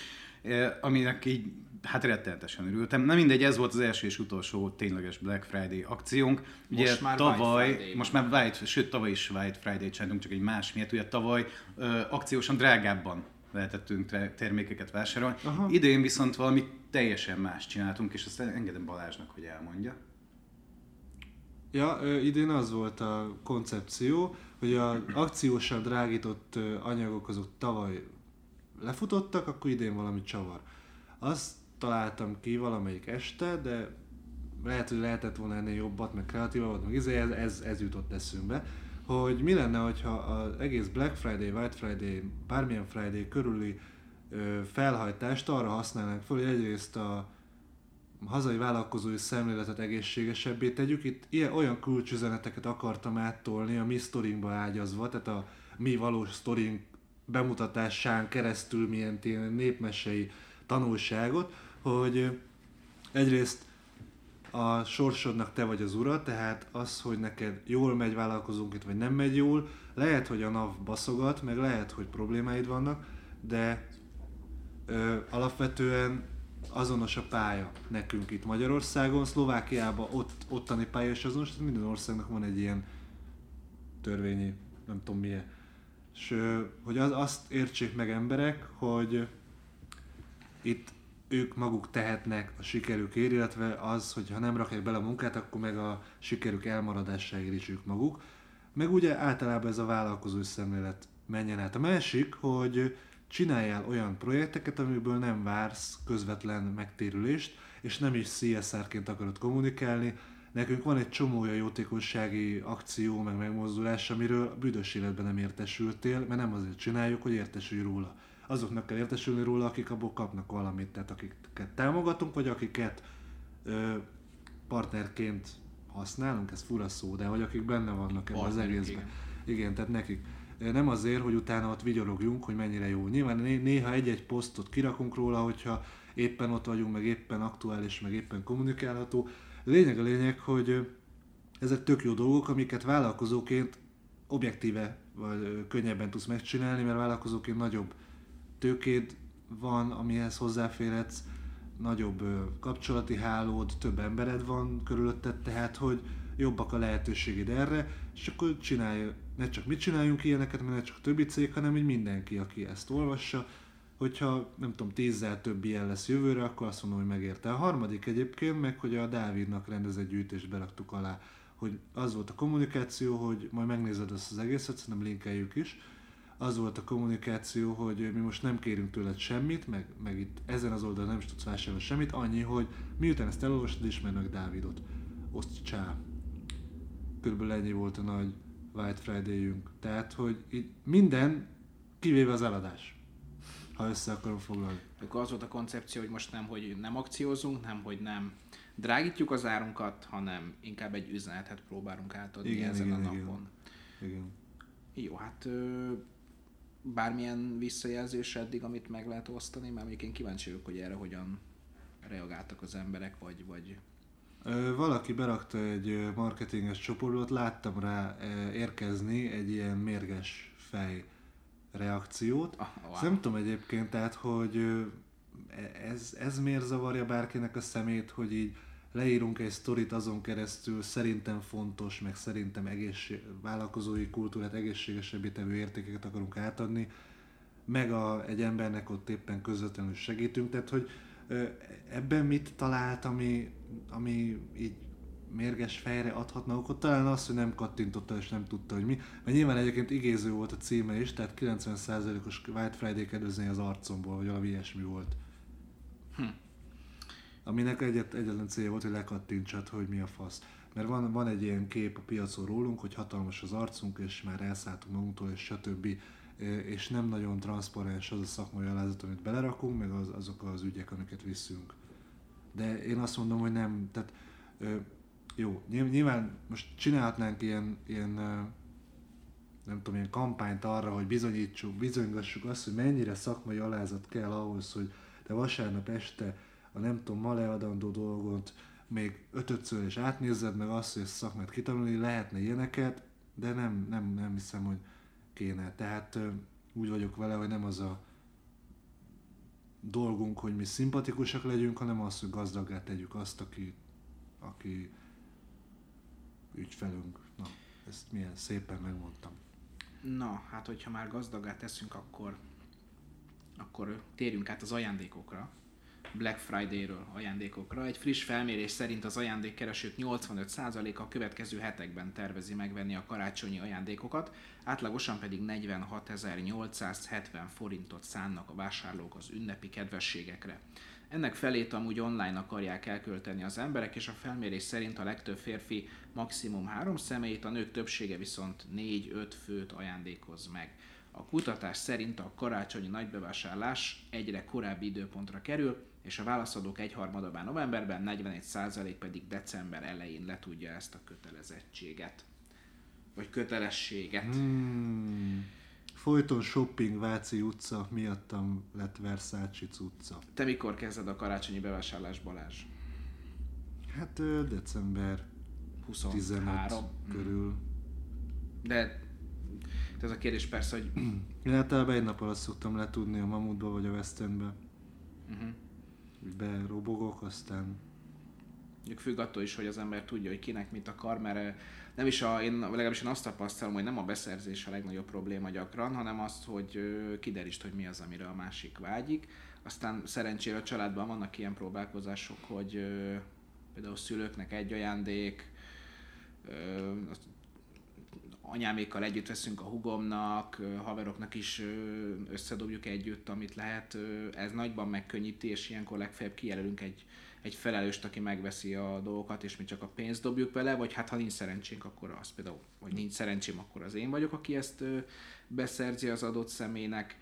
aminek így hát rettenetesen örültem. Na mindegy, ez volt az első és utolsó tényleges Black Friday akciónk. Ugye Most már tavaly, White Friday most már White, sőt tavaly is White Friday csináltunk, csak egy más miatt. Ugye tavaly ö, akciósan drágábban lehetettünk termékeket vásárolni. Aha. Idén viszont valami teljesen más csináltunk, és azt engedem Balázsnak, hogy elmondja. Ja, idén az volt a koncepció, hogy a akciósan drágított anyagok azok tavaly lefutottak, akkor idén valami csavar. Azt találtam ki valamelyik este, de lehet, hogy lehetett volna ennél jobbat, meg kreatívabbat, meg izé, ez, ez, ez jutott eszünkbe, hogy mi lenne, hogyha az egész Black Friday, White Friday, bármilyen Friday körüli ö, felhajtást arra használnánk fel, hogy egyrészt a hazai vállalkozói szemléletet egészségesebbé tegyük. Itt ilyen, olyan kulcsüzeneteket akartam áttolni a mi sztorinkba ágyazva, tehát a mi valós sztorink bemutatásán keresztül milyen ilyen népmesei tanulságot, hogy egyrészt a sorsodnak te vagy az ura, tehát az, hogy neked jól megy vállalkozónként, vagy nem megy jól, lehet, hogy a NAV baszogat, meg lehet, hogy problémáid vannak, de ö, alapvetően azonos a pálya nekünk itt Magyarországon, Szlovákiában ott, ottani pálya is azonos, tehát minden országnak van egy ilyen törvényi, nem tudom milyen. És hogy az, azt értsék meg emberek, hogy itt ők maguk tehetnek a sikerükért, illetve az, hogy ha nem rakják bele a munkát, akkor meg a sikerük elmaradásáért is ők maguk. Meg ugye általában ez a vállalkozói szemlélet menjen át. A másik, hogy csináljál olyan projekteket, amiből nem vársz közvetlen megtérülést, és nem is CSR-ként akarod kommunikálni. Nekünk van egy csomó olyan jótékonysági akció, meg megmozdulás, amiről büdös életben nem értesültél, mert nem azért csináljuk, hogy értesülj róla. Azoknak kell értesülni róla, akik abból kapnak valamit, tehát akiket támogatunk, vagy akiket ö, partnerként használunk, ez fura szó, de hogy akik benne vannak ebben az egészben. Igen. igen, tehát nekik. Nem azért, hogy utána ott vigyorogjunk, hogy mennyire jó. Nyilván né- néha egy-egy posztot kirakunk róla, hogyha éppen ott vagyunk, meg éppen aktuális, meg éppen kommunikálható. Lényeg a lényeg, hogy ezek tök jó dolgok, amiket vállalkozóként objektíve vagy könnyebben tudsz megcsinálni, mert vállalkozóként nagyobb tőkéd van, amihez hozzáférhetsz, nagyobb kapcsolati hálód, több embered van körülötted, tehát hogy jobbak a lehetőséged erre, és akkor csinálj, ne csak mi csináljunk ilyeneket, mert ne csak többi cég, hanem hogy mindenki, aki ezt olvassa, hogyha nem tudom, tízzel több ilyen lesz jövőre, akkor azt mondom, hogy megérte. A harmadik egyébként meg, hogy a Dávidnak rendezett gyűjtést beraktuk alá, hogy az volt a kommunikáció, hogy majd megnézed ezt az egészet, szerintem linkeljük is, az volt a kommunikáció, hogy mi most nem kérünk tőled semmit, meg, meg itt ezen az oldalon nem is tudsz vásárolni semmit, annyi, hogy miután ezt elolvastad, ismerd meg Dávidot. Oszt csá. Körülbelül ennyi volt a nagy White Friday-jünk. Tehát, hogy itt minden, kivéve az eladás. Ha össze akarom foglalni. Akkor az volt a koncepció, hogy most nem, hogy nem akciózunk, nem, hogy nem drágítjuk az árunkat, hanem inkább egy üzenetet próbálunk átadni Igen, ezen igen, a igen. napon. Igen. Jó, hát bármilyen visszajelzés eddig, amit meg lehet osztani, mert mondjuk én kíváncsi vagyok, hogy erre hogyan reagáltak az emberek, vagy, vagy Valaki berakta egy marketinges csoportot, láttam rá érkezni egy ilyen mérges fej reakciót. Ah, wow. Nem tudom egyébként, tehát, hogy ö, ez, ez miért zavarja bárkinek a szemét, hogy így leírunk egy sztorit azon keresztül, szerintem fontos, meg szerintem egészség, vállalkozói kultúrát egészségesebbé tevő értékeket akarunk átadni, meg a, egy embernek ott éppen közvetlenül segítünk, tehát hogy ö, ebben mit talált, ami, ami így mérges fejre adhatna okot, talán az, hogy nem kattintotta és nem tudta, hogy mi. Mert nyilván egyébként igéző volt a címe is, tehát 90%-os White Friday kedvezmény az arcomból, vagy valami ilyesmi volt. Hm. Aminek egyet, egyetlen célja volt, hogy lekattintsad, hogy mi a fasz. Mert van, van egy ilyen kép a piacon rólunk, hogy hatalmas az arcunk, és már elszálltunk magunktól, és stb. És nem nagyon transzparens az a szakmai alázat, amit belerakunk, meg az, azok az ügyek, amiket viszünk. De én azt mondom, hogy nem, tehát ö, jó, nyilv- nyilván most csinálhatnánk ilyen, ilyen nem tudom, ilyen kampányt arra, hogy bizonyítsuk, bizonygassuk azt, hogy mennyire szakmai alázat kell ahhoz, hogy te vasárnap este a nem tudom, ma leadandó dolgot még ötödször is átnézed, meg azt, hogy ezt a szakmát kitanulni, lehetne ilyeneket, de nem, nem, nem hiszem, hogy kéne. Tehát úgy vagyok vele, hogy nem az a dolgunk, hogy mi szimpatikusak legyünk, hanem az, hogy gazdaggá tegyük azt, aki, aki ügyfelünk. Na, ezt milyen szépen megmondtam. Na, hát hogyha már gazdagát teszünk, akkor, akkor térjünk át az ajándékokra. Black Friday-ről ajándékokra. Egy friss felmérés szerint az ajándékkeresők 85%-a a következő hetekben tervezi megvenni a karácsonyi ajándékokat, átlagosan pedig 46.870 forintot szánnak a vásárlók az ünnepi kedvességekre. Ennek felét amúgy online akarják elkölteni az emberek, és a felmérés szerint a legtöbb férfi maximum három személyt, a nők többsége viszont 4-5 főt ajándékoz meg. A kutatás szerint a karácsonyi nagybevásárlás egyre korábbi időpontra kerül, és a válaszadók egyharmada már novemberben, 41% pedig december elején letudja ezt a kötelezettséget. Vagy kötelességet. Hmm. Folyton shopping Váci utca, miattam lett Versace utca. Te mikor kezded a karácsonyi bevásárlás, Balázs? Hát december 15 23. körül. De ez a kérdés persze, hogy Én általában egy nap alatt szoktam letudni a Mamutba vagy a West Endbe. uh-huh. Berobogok, aztán Mondjuk függ attól is, hogy az ember tudja, hogy kinek mit akar, mert eh, nem is a, én legalábbis én azt tapasztalom, hogy nem a beszerzés a legnagyobb probléma gyakran, hanem azt, hogy ö, kiderítsd, hogy mi az, amire a másik vágyik. Aztán szerencsére a családban vannak ilyen próbálkozások, hogy ö, például szülőknek egy ajándék, anyámékkal együtt veszünk a hugomnak, haveroknak is összedobjuk együtt, amit lehet. Ez nagyban megkönnyíti, és ilyenkor legfeljebb kijelölünk egy, egy felelőst, aki megveszi a dolgokat, és mi csak a pénzt dobjuk bele, vagy hát ha nincs szerencsénk, akkor az például, vagy nincs szerencsém, akkor az én vagyok, aki ezt beszerzi az adott személynek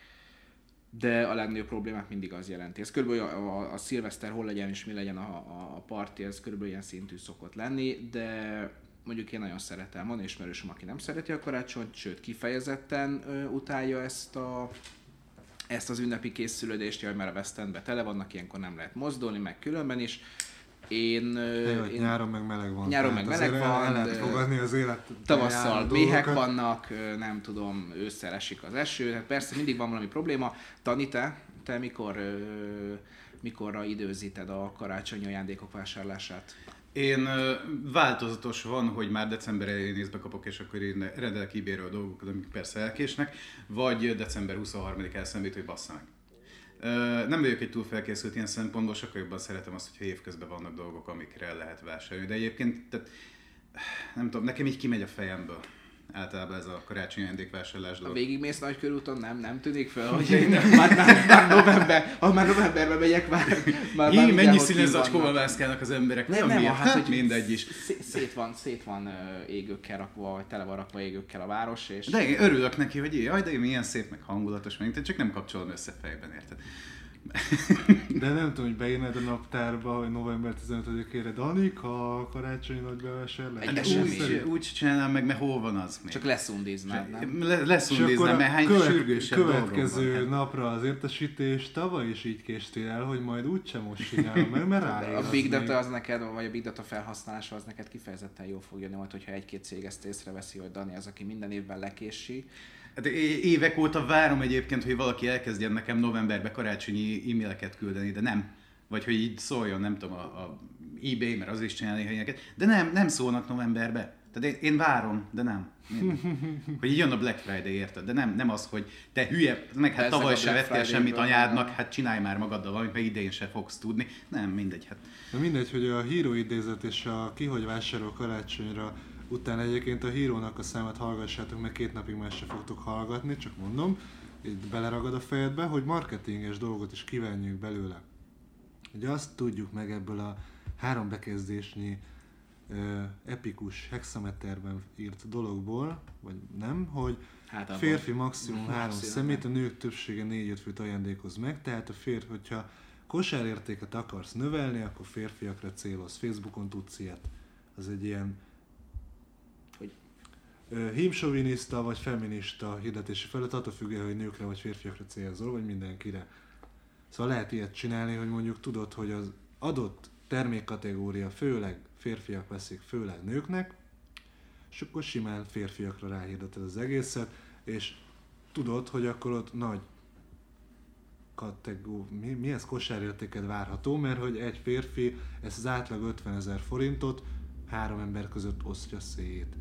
de a legnagyobb problémát mindig az jelenti. Ez körülbelül a, a, a szilveszter hol legyen és mi legyen a, a, a parti, ez körülbelül ilyen szintű szokott lenni, de mondjuk én nagyon szeretem, van ismerősöm, aki nem szereti a karácsonyt, sőt kifejezetten ö, utálja ezt a ezt az ünnepi készülődést, jaj, mert a West Endbe tele vannak, ilyenkor nem lehet mozdulni, meg különben is. Én, Jaj, én nyáron meg meleg van. Nyáron tehát meg meleg van, El lehet fogadni az élet. tavasszal méhek dolgokat. vannak, nem tudom, ősszel esik az eső, hát persze mindig van valami probléma. Tani, te, te mikor, mikorra időzíted a karácsonyi ajándékok vásárlását? Én változatos van, hogy már december elején észbe kapok, és akkor én rendelek a dolgokat, amik persze elkésnek, vagy december 23-ig elszemlít, hogy bassza Nem vagyok egy túl felkészült ilyen szempontból, sokkal jobban szeretem azt, hogyha évközben vannak dolgok, amikre lehet vásárolni. De egyébként, tehát, nem tudom, nekem így kimegy a fejemből általában ez a karácsonyi ajándékvásárlás dolog. végigmész nagy körúton, nem, nem tűnik fel, hogy én már, már, már, november, ha már novemberben megyek, már, már, Jé, már mennyi színes zacskóval mászkálnak az emberek. Nem, nem, miért? hát, hogy mindegy is. szé- Szét van, szét van égőkkel rakva, vagy tele van rakva égőkkel a város, és De én örülök neki, hogy jaj, de milyen szép, meg hangulatos, meg csak nem kapcsolom össze fejben, érted? De nem tudom, hogy beírnád a naptárba, hogy november 15-ére Danika, karácsonyi nagy bevásárlás. Egy De úgy, úgy csinálnám meg, mert hol van az még? csak leszundiznád, nem? Le, leszundíznám, mert hány követ- sürgősebb következő van. Hát, napra az értesítés, tavaly is így késtél el, hogy majd úgysem most csinálom meg, mert ráér A Big. Data az neked, vagy a Big Data felhasználása az neked kifejezetten jól fog jönni, majd hogyha egy-két cég ezt észreveszi, hogy Dani az, aki minden évben lekési. Hát évek óta várom egyébként, hogy valaki elkezdjen nekem novemberbe karácsonyi e-maileket küldeni, de nem. Vagy hogy így szóljon, nem tudom, a, a eBay, mert az is csinál néha ilyeneket. De nem, nem szólnak novemberbe. Tehát én, én várom, de nem. Mindegy. hogy így jön a Black Friday, érted? De nem, nem az, hogy te hülye, meg hát tavaly a se Black vettél semmit anyádnak, nem. hát csinálj már magaddal valamit, mert idén se fogsz tudni. Nem, mindegy, hát. De mindegy, hogy a híró idézet és a ki hogy vásárol karácsonyra utána egyébként a hírónak a számát hallgassátok, mert két napig már se fogtok hallgatni, csak mondom, itt beleragad a fejedbe, hogy marketinges dolgot is kívánjuk belőle. Ugye azt tudjuk meg ebből a három bekezdésnyi ö, epikus hexameterben írt dologból, vagy nem, hogy Hát abban- férfi maximum három szemét, a nők többsége négy-öt főt ajándékoz meg, tehát a férfi, hogyha kosárértéket akarsz növelni, akkor férfiakra céloz. Facebookon tudsz ilyet. Az egy ilyen Hogy- hímsoviniszta vagy feminista hirdetési felület, attól függően, hogy nőkre vagy férfiakra célzol, vagy mindenkire. Szóval lehet ilyet csinálni, hogy mondjuk tudod, hogy az adott termékkategória főleg férfiak veszik, főleg nőknek, és akkor simán férfiakra ráhirdeted az egészet, és tudod, hogy akkor ott nagy kategó, mi, milyen kosárértéked várható, mert hogy egy férfi ezt az átlag 50 ezer forintot három ember között osztja szét.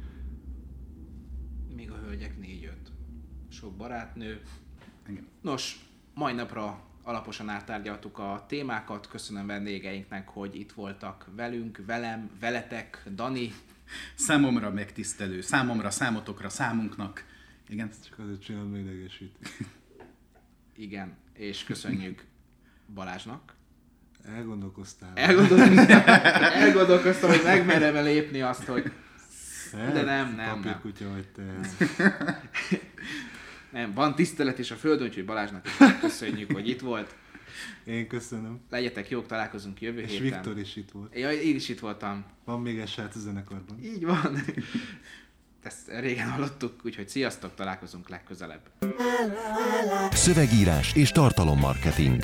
Míg a hölgyek 4-5. Sok barátnő. Igen. Nos, mai napra alaposan áttárgyaltuk a témákat. Köszönöm vendégeinknek, hogy itt voltak velünk, velem, veletek, Dani. Számomra megtisztelő, számomra, számotokra, számunknak. Igen. Csak azért csinálom, hogy idegesít. Igen, és köszönjük Balázsnak. Elgondolkoztál. Elgondolkoztam, elgondolkoztam hogy megmerem lépni azt, hogy El? de nem, nem, nem. Papírkutya vagy te. nem, van tisztelet is a földön, úgyhogy Balázsnak is köszönjük, hogy itt volt. Én köszönöm. Legyetek jók, találkozunk jövő És héten. Viktor is itt volt. Ja, én is itt voltam. Van még egy srác a zenekarban. Így van. Ezt régen hallottuk, úgyhogy sziasztok, találkozunk legközelebb. Szövegírás és tartalommarketing.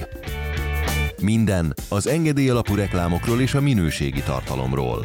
Minden az engedély alapú reklámokról és a minőségi tartalomról.